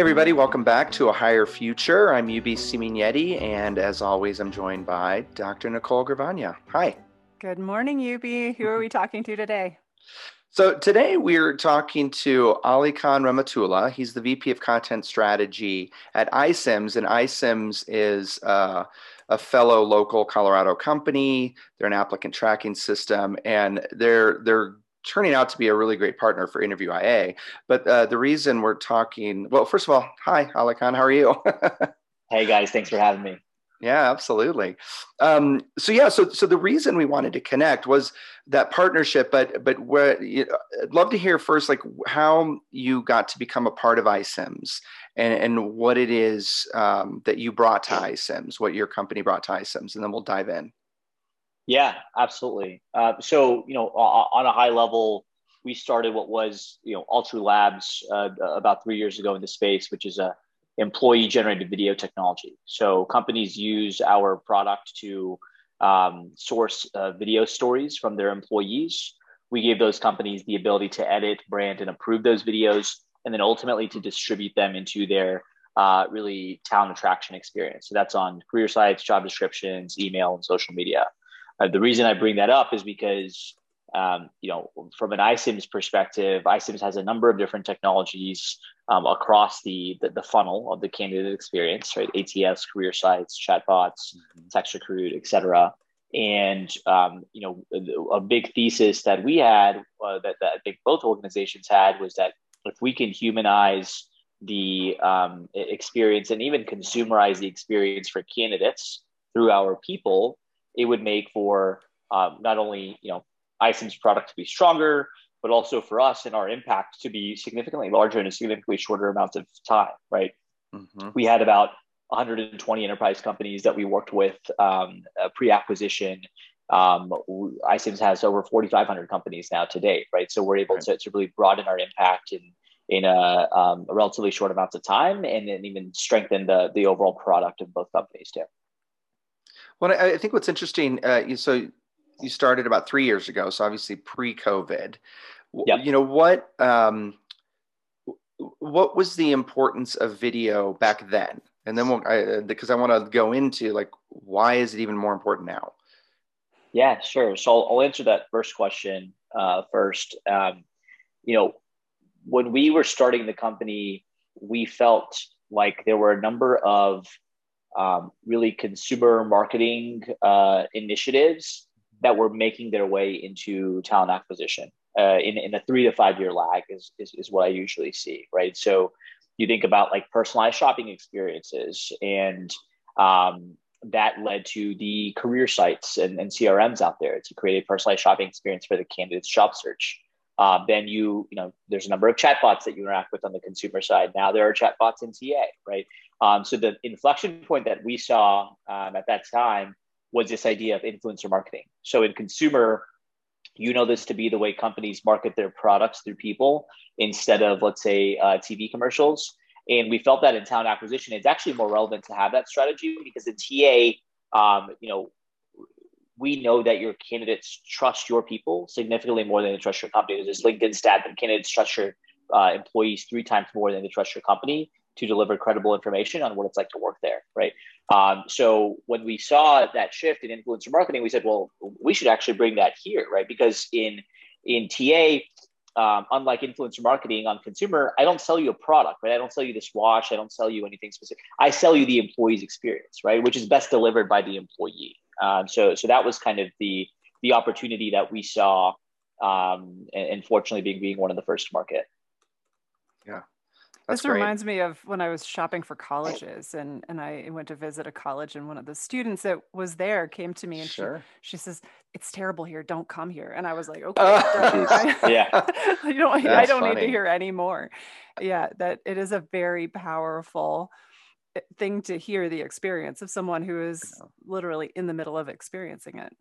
Hey, everybody, welcome back to A Higher Future. I'm UB Signetti, and as always, I'm joined by Dr. Nicole Gravagna. Hi. Good morning, UB. Who are we talking to today? So, today we're talking to Alykhan Rehmatullah. He's the VP of Content Strategy at iCIMS, and iCIMS is uh, a fellow local Colorado company. They're an applicant tracking system, and they're they're turning out to be a really great partner for Interview IA. But uh, the reason we're talking, well, first of all, hi, Alykhan, how are you? hey guys, thanks for having me. Yeah, absolutely. Um, so yeah, so so the reason we wanted to connect was that partnership, but but where you know, I'd love to hear first, like how you got to become a part of iCIMS and and what it is um, that you brought to iCIMS, what your company brought to iCIMS, and then we'll dive in. Yeah, absolutely. Uh, so, you know, on a high level, we started what was, you know, Altru Labs uh, about three years ago in the space, which is a employee generated video technology. So companies use our product to um, source uh, video stories from their employees. We gave those companies the ability to edit, brand, and approve those videos, and then ultimately to distribute them into their uh, really talent attraction experience. So that's on career sites, job descriptions, email, and social media. Uh, the reason I bring that up is because, um, you know, from an iCIMS perspective, iCIMS has a number of different technologies um, across the, the, the funnel of the candidate experience, right? ATS, career sites, chatbots, mm-hmm. text recruit, et cetera. And um, you know, a big thesis that we had, uh, that, that I think both organizations had, was that if we can humanize the um, experience and even consumerize the experience for candidates through our people, it would make for um, not only you know iCIMS product to be stronger, but also for us and our impact to be significantly larger in a significantly shorter amount of time. Right? Mm-hmm. We had about 120 enterprise companies that we worked with um, pre-acquisition. Um, iCIMS has over 4,500 companies now to date, right? So we're able right. to, to really broaden our impact in in a, um, a relatively short amount of time, and then even strengthen the the overall product of both companies too. Well, I think what's interesting, uh, you, so you started about three years ago, so obviously pre-COVID. Yep. You know what? Um, what was the importance of video back then? And then we'll, I, because I want to go into like why is it even more important now? Yeah, sure. So I'll, I'll answer that first question uh, first. Um, you know, when we were starting the company, we felt like there were a number of um, really consumer marketing uh, initiatives that were making their way into talent acquisition uh, in, in a three to five year lag is, is, is what I usually see, right? So you think about like personalized shopping experiences and um, that led to the career sites and, and CRMs out there to create a personalized shopping experience for the candidate's job search. Uh, then you, you know, there's a number of chatbots that you interact with on the consumer side. Now there are chatbots in TA, right? Um, so the inflection point that we saw um, at that time was this idea of influencer marketing. So in consumer, you know this to be the way companies market their products through people instead of let's say uh, TV commercials. And we felt that in talent acquisition, it's actually more relevant to have that strategy because in TA, um, you know, we know that your candidates trust your people significantly more than they trust your company. There's this LinkedIn stat that candidates trust your uh, employees three times more than they trust your company to deliver credible information on what it's like to work there, right? Um, so when we saw that shift in influencer marketing, we said, well, we should actually bring that here, right? Because in in TA, um, unlike influencer marketing on consumer, I don't sell you a product, right? I don't sell you this watch. I don't sell you anything specific. I sell you the employee's experience, right? Which is best delivered by the employee. Um, so, so that was kind of the the opportunity that we saw, um, and, and fortunately being being one of the first to market. Yeah, this great. reminds me of when I was shopping for colleges and, and I went to visit a college and one of the students that was there came to me and sure. she, she says, it's terrible here. Don't come here. And I was like, okay, uh, yeah, you don't, I don't funny. need to hear any more. Yeah. That it is a very powerful eh, thing to hear the experience of someone who is literally in the middle of experiencing it.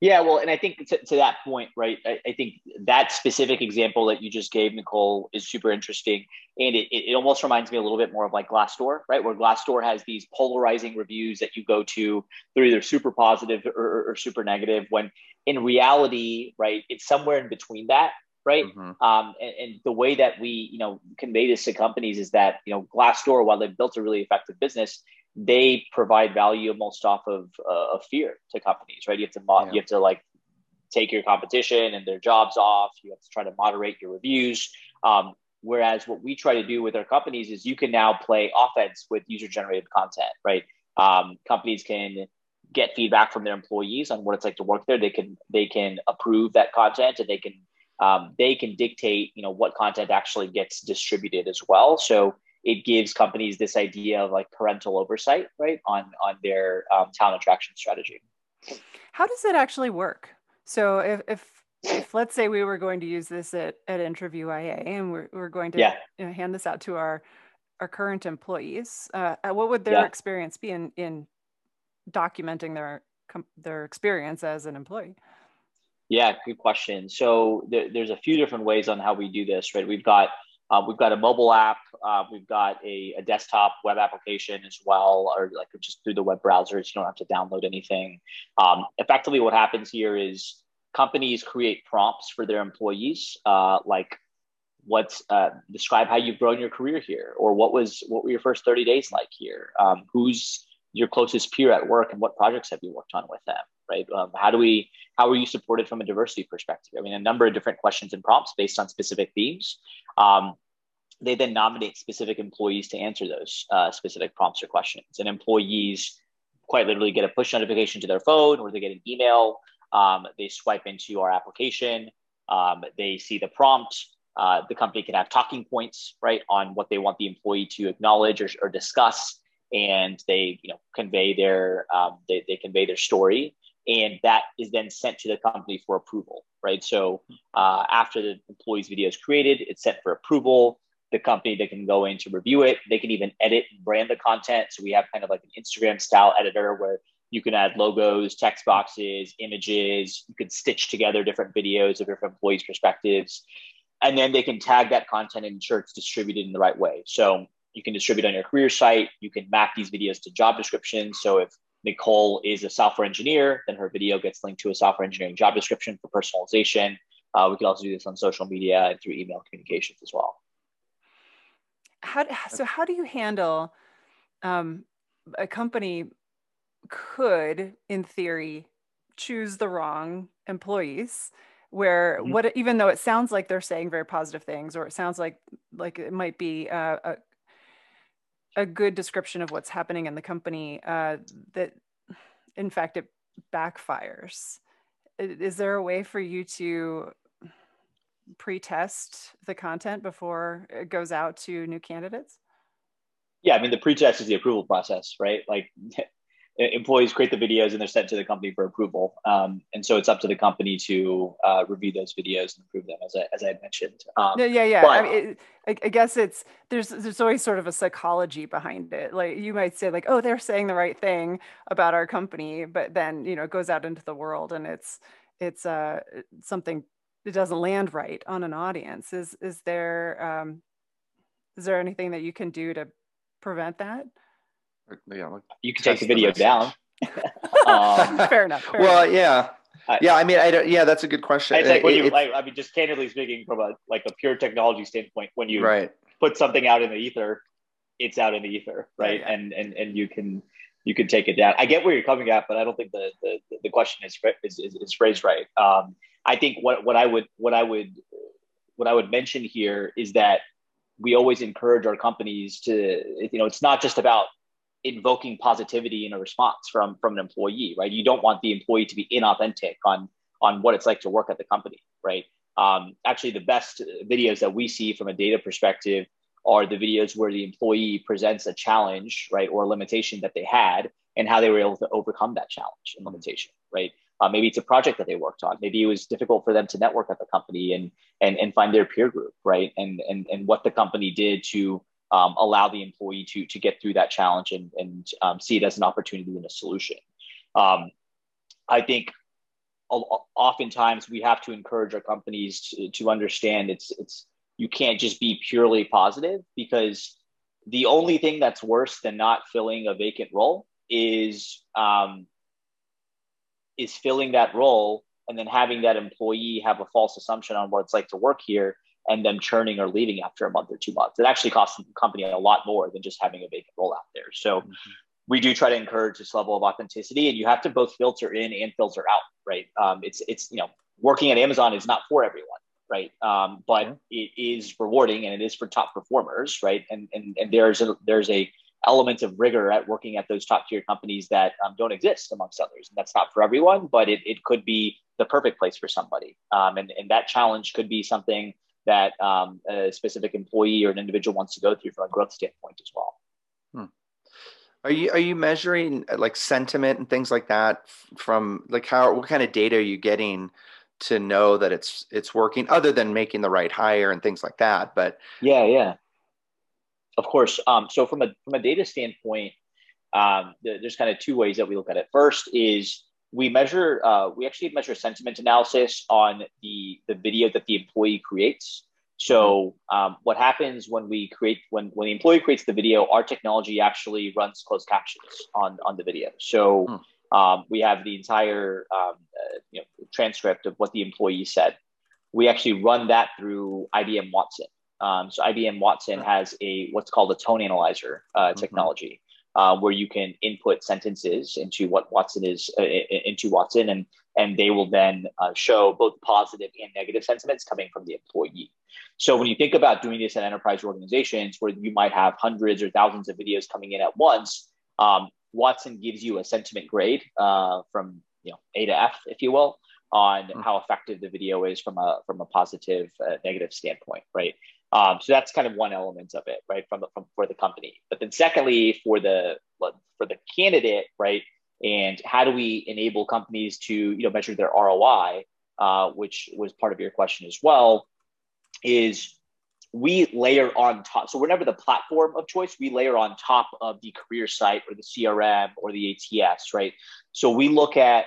Yeah, well, and I think to, to that point, right? I, I, think that specific example that you just gave, Nicole, is super interesting, and it, it almost reminds me a little bit more of like Glassdoor, right? Where Glassdoor has these polarizing reviews that you go to; they're either super positive or, or super negative. When in reality, right, it's somewhere in between that. right? Mm-hmm. Um, and, and, the way that we, you know, convey this to companies is that, you know, Glassdoor, while they've built a really effective business, they provide value almost off of, uh, of fear to companies, right? You have to, mo- yeah. you have to like take your competition and their jobs off. You have to try to moderate your reviews. Um, whereas what we try to do with our companies is you can now play offense with user generated content, right? Um, companies can get feedback from their employees on what it's like to work there. They can they can approve that content and they can um, they can dictate you know what content actually gets distributed as well. So it gives companies this idea of like parental oversight, right, on on their um, talent attraction strategy. How does it actually work? So if if if let's say we were going to use this at, at interview IA and we're, we're going to yeah. you know, hand this out to our our current employees, uh, what would their yeah. experience be in in documenting their their experience as an employee? Yeah, good question. So there, there's a few different ways on how we do this, right? We've got uh, we've got a mobile app, uh, we've got a, a, desktop web application as well, or like just through the web browsers. You don't have to download anything. Um, effectively, what happens here is companies create prompts for their employees, uh, like what's uh, describe how you've grown your career here, or what was what were your first 30 days like here? Um, who's your closest peer at work, and what projects have you worked on with them? Right? Um, how do we how are you supported from a diversity perspective? I mean, a number of different questions and prompts based on specific themes. Um, they then nominate specific employees to answer those uh, specific prompts or questions, and employees quite literally get a push notification to their phone or they get an email um, they swipe into our application. Um, they see the prompt. Uh, the company can have talking points, right, on what they want the employee to acknowledge or, or discuss, and they, you know, convey their um, they, they convey their story, and that is then sent to the company for approval, right? So uh, after the employee's video is created, it's sent for approval. The company they can go in to review it. They can even edit and brand the content. So we have kind of like an Instagram style editor where you can add logos, text boxes, images. You can stitch together different videos of different employees' perspectives. And then they can tag that content and ensure it's distributed in the right way. So you can distribute on your career site. You can map these videos to job descriptions. So if Nicole is a software engineer, then her video gets linked to a software engineering job description for personalization. Uh, we can also do this on social media and through email communications as well. How, so how do you handle um, a company could, in theory, choose the wrong employees where mm-hmm. what even though it sounds like they're saying very positive things or it sounds like like it might be a, a, a good description of what's happening in the company uh, that in fact it backfires is there a way for you to pre-test the content before it goes out to new candidates yeah i mean the pre-test is the approval process right like employees create the videos and they're sent to the company for approval. Um, and so it's up to the company to uh, review those videos and approve them, as I, as I mentioned. Um, yeah, yeah, yeah. But, I, mean, it, I guess it's there's there's always sort of a psychology behind it. Like you might say, like, oh, they're saying the right thing about our company, but then you know it goes out into the world and it's it's uh, something it doesn't land right on an audience. Is is there um, is there anything that you can do to prevent that? yeah, like you can take the video down. um, fair enough. Fair well, enough. yeah. I, yeah, I mean, I don't, yeah, that's a good question. It's like when it, you, like, I mean, just candidly speaking, from a like a pure technology standpoint, when you right. put something out in the ether, it's out in the ether, right? Yeah, yeah. And and and you can you can take it down. I get where you're coming at, but I don't think the the, the question is, is, is, is phrased right. Um, I think what what I would what I would what I would mention here is that we always encourage our companies to you know it's not just about invoking positivity in a response from from an employee, right? You don't want the employee to be inauthentic on on what it's like to work at the company, right? Um, actually, the best videos that we see from a data perspective are the videos where the employee presents a challenge, right, or a limitation that they had, and how they were able to overcome that challenge and limitation, right? Uh, maybe it's a project that they worked on. Maybe it was difficult for them to network at the company and and and find their peer group, right? And and and what the company did to um, allow the employee to, to get through that challenge and, and um, see it as an opportunity and a solution. Um, I think oftentimes we have to encourage our companies to, to understand it's, it's, you can't just be purely positive because the only thing that's worse than not filling a vacant role is um, is filling that role and then having that employee have a false assumption on what it's like to work here and them churning or leaving after a month or two months. It actually costs the company a lot more than just having a vacant role out there. So mm-hmm. we do try to encourage this level of authenticity, and you have to both filter in and filter out, right? Um, it's it's you know working at Amazon is not for everyone, right? Um, but mm-hmm. it is rewarding and it is for top performers, right? And and and there's a there's a element of rigor at working at those top tier companies that um, don't exist amongst others. And that's not for everyone, but it, it could be the perfect place for somebody. Um, and, and that challenge could be something that um, a specific employee or an individual wants to go through from a growth standpoint as well. Hmm. Are you are you measuring like sentiment and things like that from like how what kind of data are you getting to know that it's it's working other than making the right hire and things like that? But yeah, yeah, of course. Um, so from a from a data standpoint, um, there's kind of two ways that we look at it. First is we measure uh, we actually measure sentiment analysis on the the video that the employee creates so um, what happens when we create when when the employee creates the video our technology actually runs closed captions on on the video so hmm. Um, we have the entire um, uh, you know, transcript of what the employee said we actually run that through ibm watson um, so ibm watson hmm. has a what's called a tone analyzer uh, mm-hmm. technology uh, where you can input sentences into what Watson is uh, into Watson, and and they will then uh, show both positive and negative sentiments coming from the employee. So when you think about doing this at enterprise organizations where you might have hundreds or thousands of videos coming in at once, um, Watson gives you a sentiment grade uh, from you know A to F, if you will, on mm-hmm. how effective the video is from a from a positive uh, negative standpoint, right? Um, so that's kind of one element of it, right, from, the, from for the company. But then secondly, for the for the candidate, right, and how do we enable companies to you know measure their ROI, uh, which was part of your question as well, is we layer on top. So whenever the platform of choice, we layer on top of the career site or the CRM or the ATS, right? So we look at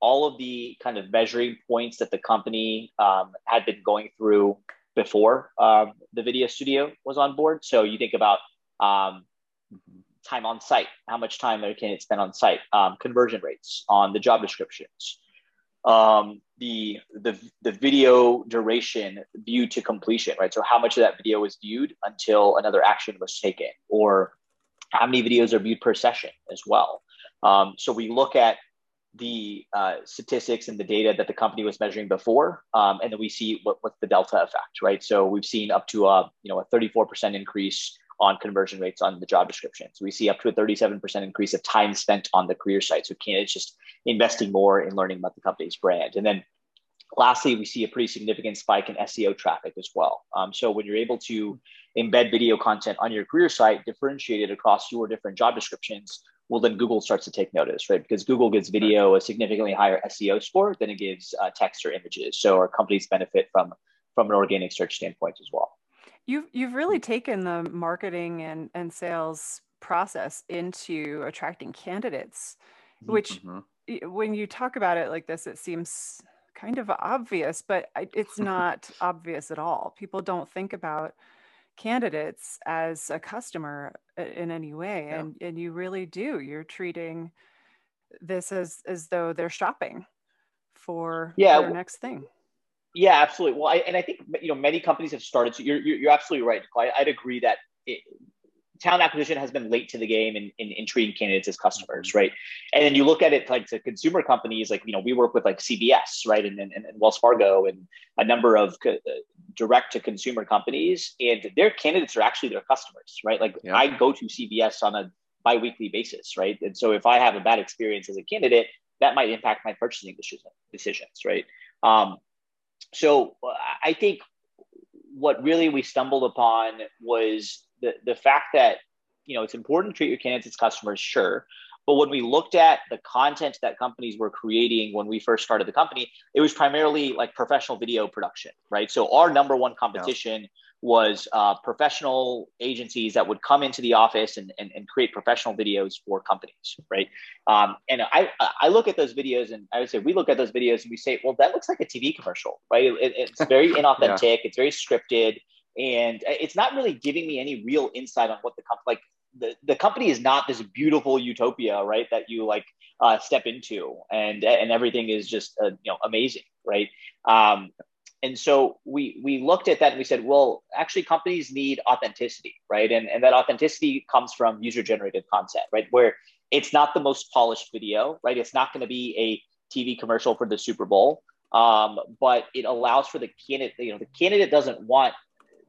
all of the kind of measuring points that the company um, had been going through before um, the video studio was on board. So you think about um, time on site, how much time can it spend on site, um, conversion rates on the job descriptions, um, the, the the video duration viewed to completion, right? So how much of that video was viewed until another action was taken, or how many videos are viewed per session as well. Um, so we look at the uh, statistics and the data that the company was measuring before, um, and then we see what, what's the delta effect, right? So we've seen up to a you know a 34% increase on conversion rates on the job descriptions. We see up to a 37% increase of time spent on the career site. So candidates just investing more in learning about the company's brand. And then lastly, we see a pretty significant spike in SEO traffic as well. Um, so when you're able to embed video content on your career site, differentiated across your different job descriptions, well, then Google starts to take notice, right? Because Google gives video a significantly higher SEO score than it gives uh, text or images. So our companies benefit from from an organic search standpoint as well. You've you've really taken the marketing and and sales process into attracting candidates, mm-hmm. which mm-hmm. when you talk about it like this, it seems kind of obvious, but it's not obvious at all. People don't think about candidates as a customer in any way yeah. and and you really do you're treating this as as though they're shopping for yeah their next thing yeah absolutely well I, and i think you know many companies have started So you're you're, you're absolutely right I, i'd agree that it, talent acquisition has been late to the game in, in, in, treating candidates as customers, mm-hmm. right? And then you look at it like to consumer companies, like, you know, we work with like CVS, right? And, and, and Wells Fargo and a number of co- uh, direct to consumer companies and their candidates are actually their customers, right? Like yeah. I go to CVS on a biweekly basis, right? And so if I have a bad experience as a candidate, that might impact my purchasing decisions, right? Um, so uh, I think what really we stumbled upon was the the fact that you know it's important to treat your candidates as customers, sure. But when we looked at the content that companies were creating when we first started the company, it was primarily like professional video production, right? So our number one competition yeah. Was uh, professional agencies that would come into the office and, and, and create professional videos for companies, right? Um, and I I look at those videos and I would say we look at those videos and we say, well, that looks like a TV commercial, right? It, it's very inauthentic, yeah. it's very scripted and it's not really giving me any real insight on what the company like the, the company is not this beautiful utopia, right? That you like uh, step into and and everything is just uh, you know amazing, right? Um, and so we we looked at that and we said, well, actually, companies need authenticity, right? And and that authenticity comes from user generated content, right? Where it's not the most polished video, right? It's not going to be a TV commercial for the Super Bowl, um, but it allows for the candidate. You know, the candidate doesn't want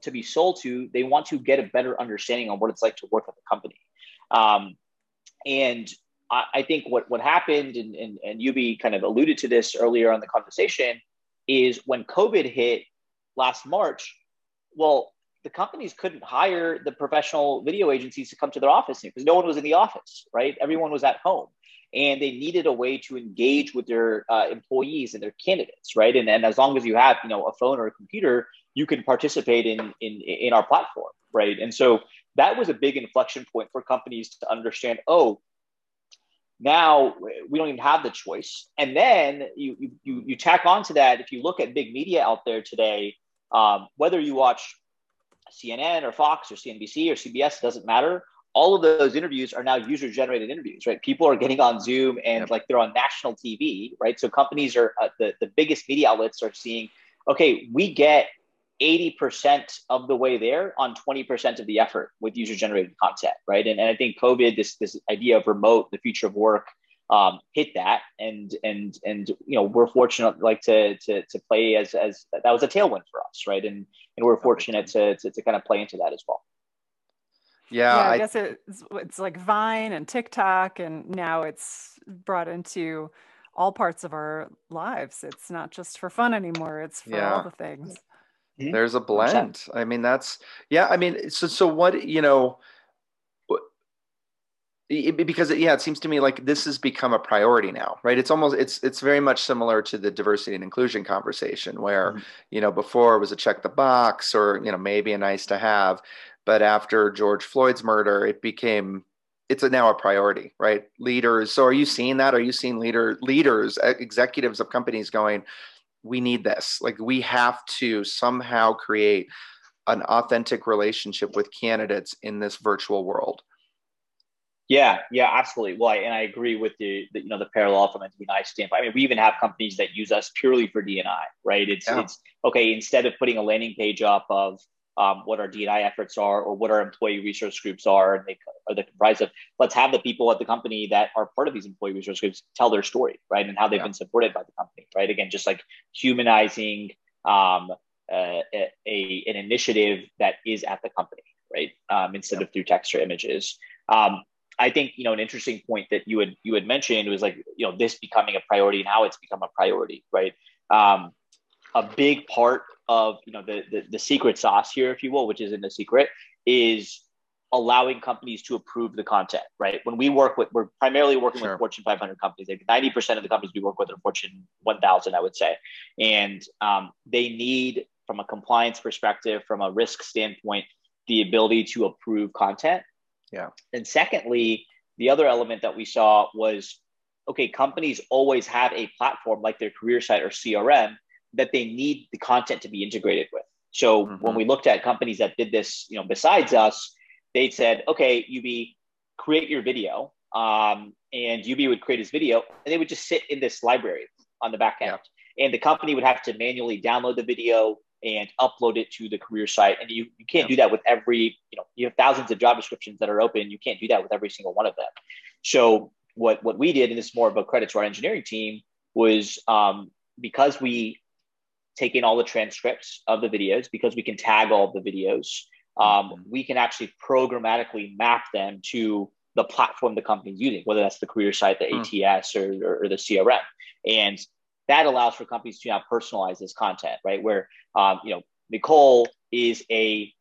to be sold to; they want to get a better understanding on what it's like to work at the company. Um, and I, I, think what what happened, and, and and Yubi kind of alluded to this earlier on the conversation, is when COVID hit last March. Well, the companies couldn't hire the professional video agencies to come to their office because no one was in the office, right? Everyone was at home and they needed a way to engage with their uh, employees and their candidates, right? And, and as long as you have, you know, a phone or a computer, you can participate in, in, in our platform, right? And so that was a big inflection point for companies to understand, oh, now we don't even have the choice. And then you, you, you tack on to that, if you look at big media out there today, um, whether you watch CNN or Fox or CNBC or CBS, doesn't matter. All of those interviews are now user generated interviews, right? People are getting on Zoom and yep. like they're on national TV, right? So companies are uh, the, the biggest media outlets are seeing, okay, we get 80% of the way there on 20% of the effort with user generated content, right? And, and I think COVID, this, this idea of remote, the future of work, um, hit that, and and and you know we're fortunate like to to to play as as that was a tailwind for us, right? And and we're fortunate to to, to kind of play into that as well. Yeah, yeah I, I guess it's it's like Vine and TikTok, and now it's brought into all parts of our lives. It's not just for fun anymore; it's for yeah. all the things. There's a blend. I mean, that's yeah. I mean, so so what you know because yeah it seems to me like this has become a priority now right it's almost it's it's very much similar to the diversity and inclusion conversation where mm-hmm. you know before it was a check the box or you know maybe a nice to have but after george floyd's murder it became it's a, now a priority right leaders so are you seeing that are you seeing leader leaders executives of companies going we need this like we have to somehow create an authentic relationship with candidates in this virtual world yeah, yeah, absolutely. Well, I, and I agree with the, the, you know the parallel from a DNI standpoint. I mean, we even have companies that use us purely for DNI, right? It's yeah. it's okay instead of putting a landing page up of um, what our DNI efforts are or what our employee resource groups are, and they are the comprised of. Let's have the people at the company that are part of these employee resource groups tell their story, right, and how they've yeah. been supported by the company, right? Again, just like humanizing um, uh, a, an initiative that is at the company, right, um, instead yeah. of through text or images. Um, I think you know an interesting point that you had you had mentioned was like you know this becoming a priority and how it's become a priority, right? Um, a big part of you know the, the the secret sauce here, if you will, which isn't a secret, is allowing companies to approve the content, right? When we work with, we're primarily working sure. with Fortune 500 companies. Like 90% of the companies we work with are Fortune 1000, I would say. And um, they need, from a compliance perspective, from a risk standpoint, the ability to approve content. Yeah. And secondly, the other element that we saw was okay, companies always have a platform like their career site or CRM that they need the content to be integrated with. So mm-hmm. when we looked at companies that did this, you know, besides us, they said, okay, Yubi, create your video. Um, and Yubi would create his video and they would just sit in this library on the back end. Yeah. And the company would have to manually download the video, and upload it to the career site. And you, you can't yeah. do that with every, you know, you have thousands of job descriptions that are open. You can't do that with every single one of them. So what, what we did, and this is more of a credit to our engineering team, was um, because we take in all the transcripts of the videos, because we can tag all the videos, um, mm-hmm. we can actually programmatically map them to the platform the company's using, whether that's the career site, the mm. ATS, or, or, or the CRM. And that allows for companies to now personalize this content, right? Where, um, you know, Nicole is a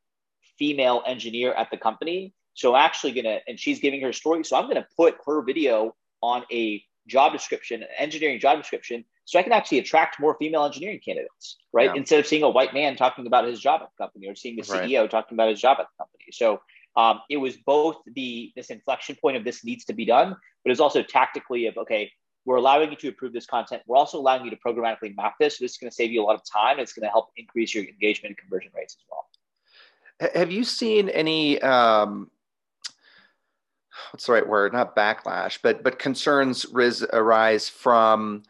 female engineer at the company. So I'm actually gonna, and she's giving her story. So I'm gonna put her video on a job description, engineering job description, so I can actually attract more female engineering candidates, right? Yeah. Instead of seeing a white man talking about his job at the company or seeing the CEO right. talking about his job at the company. So um, it was both the this inflection point of this needs to be done, but it's also tactically of okay, we're allowing you to approve this content. We're also allowing you to programmatically map this. So this is going to save you a lot of time. It's going to help increase your engagement and conversion rates as well. Have you seen any um, what's the right word? Not backlash, but but concerns ris- arise from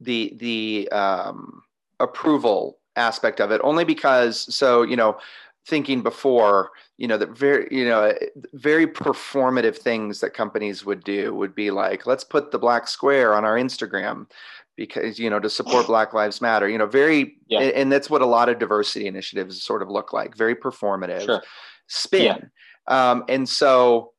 the the um, approval aspect of it. Only because, so you know, thinking before, you know, that very you know very performative things that companies would do would be like, let's put the black square on our Instagram because you know to support black lives matter you know very yeah. and that's what a lot of diversity initiatives sort of look like very performative sure. spin yeah. um, and so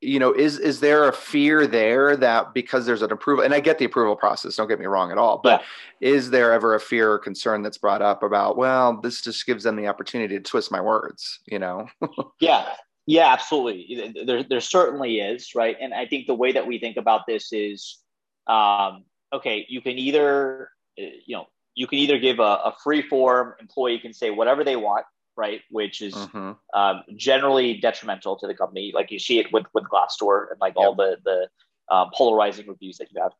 you know is is there a fear there that because there's an approval and i get the approval process don't get me wrong at all but yeah. is there ever a fear or concern that's brought up about well this just gives them the opportunity to twist my words you know? Yeah. Yeah absolutely. There, there certainly is right? And i think the way that we think about this is um, okay you can either you know you can either give a, a free form employee can say whatever they want right? Which is mm-hmm. um, generally detrimental to the company. Like you see it with with Glassdoor and like yep. all the the um, polarizing reviews that you have.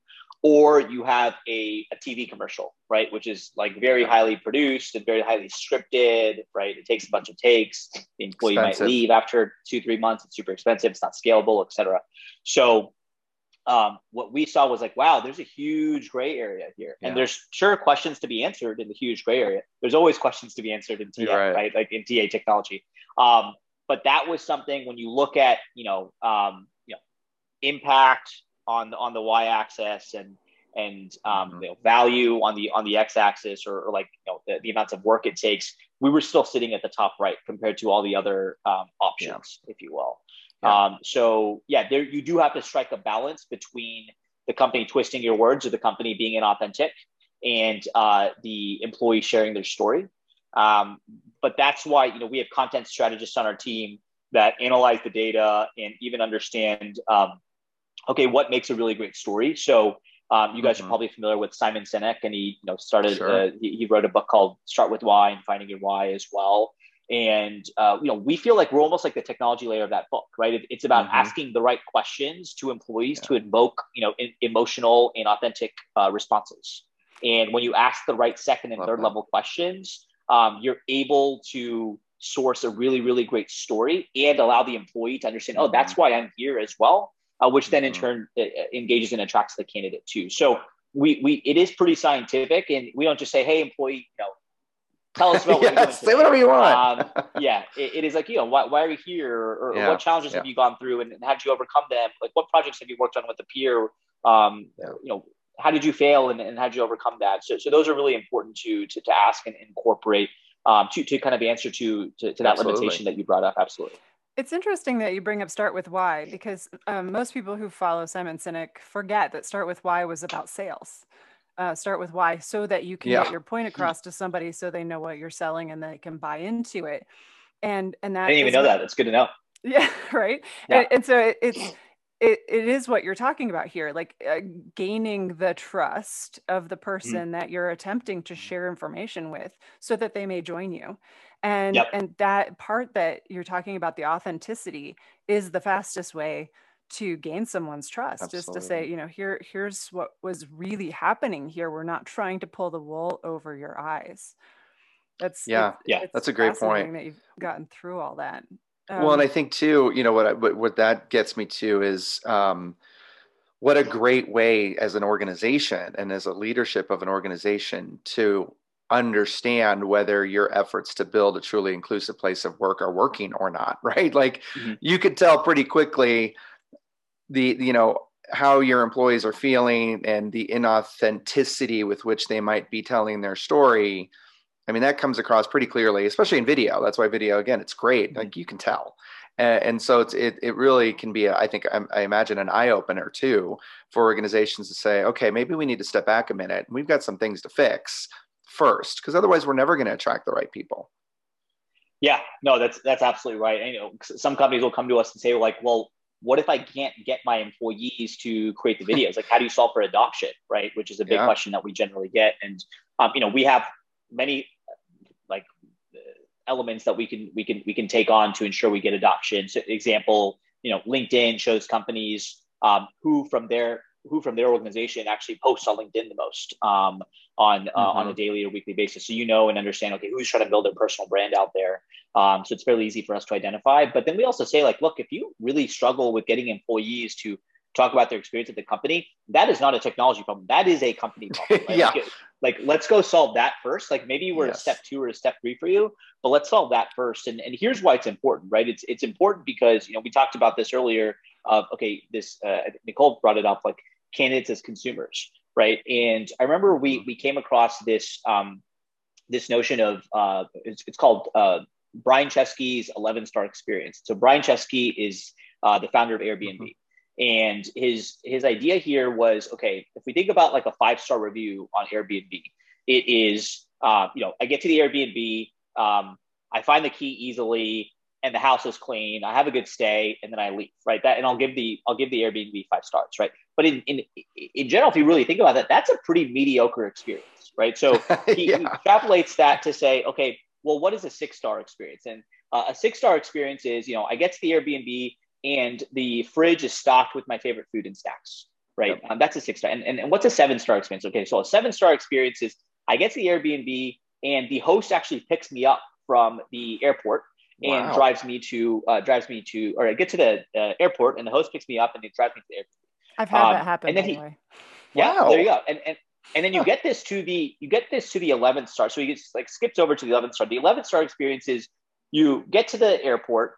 Or you have a, a TV commercial, right? Which is like very highly produced and very highly scripted, right? It takes a bunch of takes. The employee expensive. might leave after two, three months. It's super expensive. It's not scalable, etc. So um, what we saw was like, wow, there's a huge gray area here. Yeah. And there's sure questions to be answered in the huge gray area. There's always questions to be answered in TA, right. right? Like in TA technology. Um, but that was something when you look at, you know, um, you know, impact on the, on the y-axis and, and um, mm-hmm. you know, value on the on the x-axis or, or like you know the, the, amounts of work it takes we were still sitting at the top right compared to all the other um, options yeah. if you will yeah. Um, so yeah, there you do have to strike a balance between the company twisting your words or the company being inauthentic and uh, the employee sharing their story. Um, but that's why you know we have content strategists on our team that analyze the data and even understand um, okay what makes a really great story. So um, you guys mm-hmm. are probably familiar with Simon Sinek, and he you know started sure. uh, he, he, wrote a book called Start with Why and Finding Your Why as well. And uh, you know, we feel like we're almost like the technology layer of that book, right? It, it's about mm-hmm. asking the right questions to employees yeah. to invoke, you know, in, emotional and authentic uh, responses. And when you ask the right second and Love third that. level questions, um, you're able to source a really, really great story and allow the employee to understand, mm-hmm. oh, that's mm-hmm. why I'm here as well, uh, which then in mm-hmm. turn uh, engages and attracts the candidate too. So we, we, it is pretty scientific, and we don't just say, hey, employee, you know, Tell us about what yes, Say whatever you want. um, yeah, it, it is like you know why, why are you here, or, yeah, what challenges yeah. have you gone through, and, how did you overcome them? Like what projects have you worked on with the peer? Um, yeah. You know, how did you fail, and, and how did you overcome that? So, so those are really important to to, to ask and incorporate um, to to kind of answer to to, to that Absolutely. limitation that you brought up. Absolutely. It's interesting that you bring up Start with Why because um, most people who follow Simon Sinek forget that Start with Why was about sales uh, start with why so that you can yeah. get your point across to somebody so they know what you're selling and they can buy into it and and that i didn't even know what, that it's good to know yeah right yeah. And, and so it, it's it, it is what you're talking about here like uh, gaining the trust of the mm. person mm. that you're attempting to share information with so that they may join you and yep. and that part that you're talking about the authenticity is the fastest way to gain someone's trust Absolutely. is to say you know here here's what was really happening here. We're not trying to pull the wool over your eyes. That's yeah yeah that's a great point. that you've gotten through all that. Um, well and i um, think too you know what I, what, what that gets me to is um, what a great way as an organization and as a leadership of an organization to understand whether your efforts to build a truly inclusive place of work are working or not right? Like mm-hmm. you could tell pretty quickly the you know how your employees are feeling and the inauthenticity with which they might be telling their story i mean that comes across pretty clearly especially in video. That's why video again it's great. Mm-hmm. Like you can tell. And, and so it's it, it really can be a, I think I, I imagine an eye-opener too for organizations to say okay maybe we need to step back a minute. We've got some things to fix first because otherwise we're never going to attract the right people. Yeah. No that's that's absolutely right. And, you know some companies will come to us and say like well what if I can't get my employees to create the videos? like, how do you solve for adoption, right? Which is a big yeah. question that we generally get. And um, you know, we have many like elements that we can we can we can take on to ensure we get adoption. So, example, you know, LinkedIn shows companies um, who from their who from their organization actually posts on LinkedIn the most um, on uh, mm-hmm. on a daily or weekly basis. So you know and understand, okay, who's trying to build their personal brand out there. Um, so it's fairly easy for us to identify. But then we also say, like, look, if you really struggle with getting employees to talk about their experience at the company, that is not a technology problem. That is a company problem. Right? yeah. Like, like, let's go solve that first. Like maybe we're yes. a step two or a step three for you, but let's solve that first. And, and here's why it's important, right? It's it's important because you know we talked about this earlier. Of okay, this uh, Nicole brought it up, like candidates as consumers, right? And I remember we mm-hmm. we came across this um, this notion of uh, it's, it's called uh, Brian Chesky's 11 star experience. So Brian Chesky is uh, the founder of Airbnb. Mm-hmm. And his his idea here was okay. If we think about like a five star review on Airbnb, it is uh, you know I get to the Airbnb, um, I find the key easily, and the house is clean. I have a good stay, and then I leave. Right. That and I'll give the I'll give the Airbnb five stars. Right. But in in in general, if you really think about that, that's a pretty mediocre experience. Right. So he, yeah. he extrapolates that to say, okay, well, what is a six star experience? And uh, a six star experience is you know I get to the Airbnb and the fridge is stocked with my favorite food and snacks, right? Yep. Um, that's a six star. And, and, and what's a seven star experience? Okay, so a seven star experience is I get to the Airbnb and the host actually picks me up from the airport and wow. drives me to uh, drives me to or I get to the uh, airport and the host picks me up and he drives me to the airport. I've had um, that happen. And then he, yeah, wow. there you go. And and and then you get this to the you get this to the 11th star. So he gets like skips over to the 11th star. The 11th star experience is you get to the airport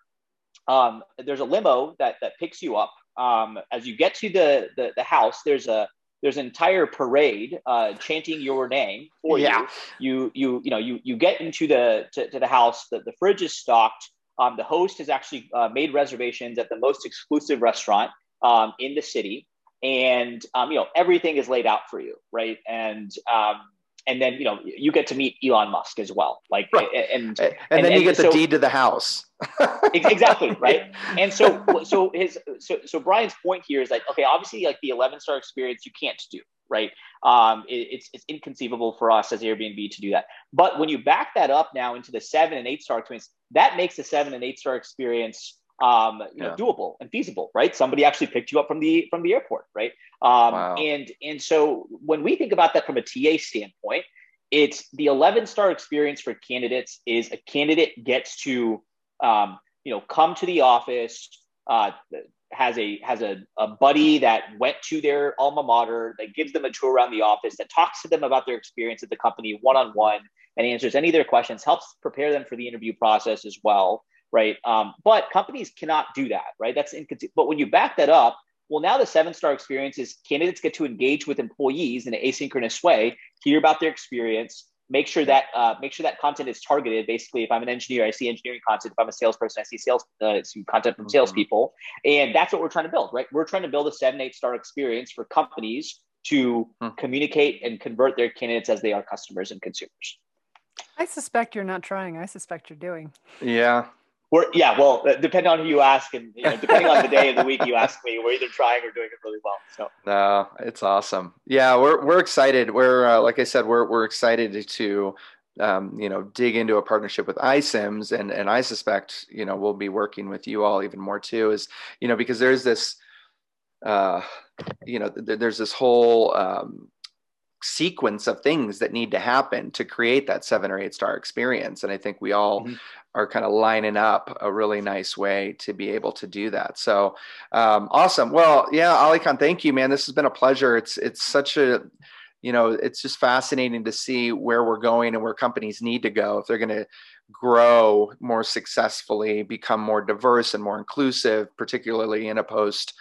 um, there's a limo that that picks you up um, as you get to the, the, the house. There's a there's an entire parade uh, chanting your name for yeah. you. You you you know you you get into the to, to the house. The, the fridge is stocked. Um, the host has actually uh, made reservations at the most exclusive restaurant um, in the city, and um, you know everything is laid out for you, right? And um, and then you know you get to meet Elon Musk as well, like right. and, and, and then you get the so, deed to the house. exactly right. And so so his so so Brian's point here is like okay, obviously like the 11 star experience you can't do right. Um, it, it's it's inconceivable for us as Airbnb to do that. But when you back that up now into the seven and eight star experience, that makes the seven and eight star experience um, you know, doable and feasible, right? Somebody actually picked you up from the from the airport, right? Um, wow. And and so when we think about that from a TA standpoint, it's the 11 star experience for candidates is a candidate gets to um, you know come to the office, uh, has a has a, a buddy that went to their alma mater that gives them a tour around the office that talks to them about their experience at the company one on one and answers any of their questions, helps prepare them for the interview process as well right? Um, but companies cannot do that, right? That's inconceivable. But when you back that up, well, now the seven star experience is candidates get to engage with employees in an asynchronous way, hear about their experience, make sure that uh, make sure that content is targeted. Basically, if I'm an engineer, I see engineering content. If I'm a salesperson, I see sales uh, content from mm-hmm. salespeople, and that's what we're trying to build, right? We're trying to build a seven, eight star experience for companies to hmm. communicate and convert their candidates as they are customers and consumers. I suspect you're not trying. I suspect you're doing. Yeah, we're yeah well uh, depending on who you ask and you know, depending on the day of the week you ask me we're either trying or doing it really well so. No it's awesome. Yeah we're, we're excited. We're uh, like i said we're, we're excited to um, you know dig into a partnership with iCIMS and and i suspect you know we'll be working with you all even more too is you know because there's this uh, you know th- there's this whole um, sequence of things that need to happen to create that seven or eight star experience and i think we all mm-hmm are kind of lining up a really nice way to be able to do that. So um, awesome. Well, yeah, Alykhan, thank you, man. This has been a pleasure. It's it's such a you know it's just fascinating to see where we're going and where companies need to go if they're going to grow more successfully, become more diverse and more inclusive, particularly in a post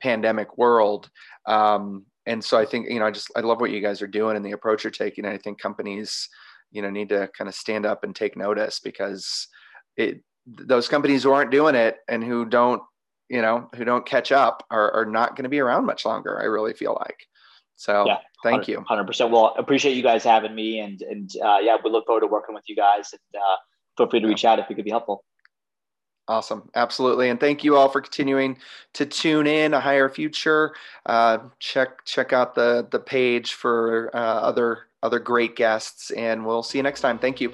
pandemic world. Um, and so I think you know I just I love what you guys are doing and the approach you're taking. And I think companies you know need to kind of stand up and take notice because it those companies who aren't doing it and who don't you know who don't catch up are, are not going to be around much longer i really feel like. So yeah, thank you. 100% well appreciate you guys having me and and uh, yeah we look forward to working with you guys and uh, feel free to reach out if we could be helpful Awesome. Absolutely. And thank you all for continuing to tune in a higher future. Uh, check, check out the, the page for uh, other, other great guests and we'll see you next time. Thank you.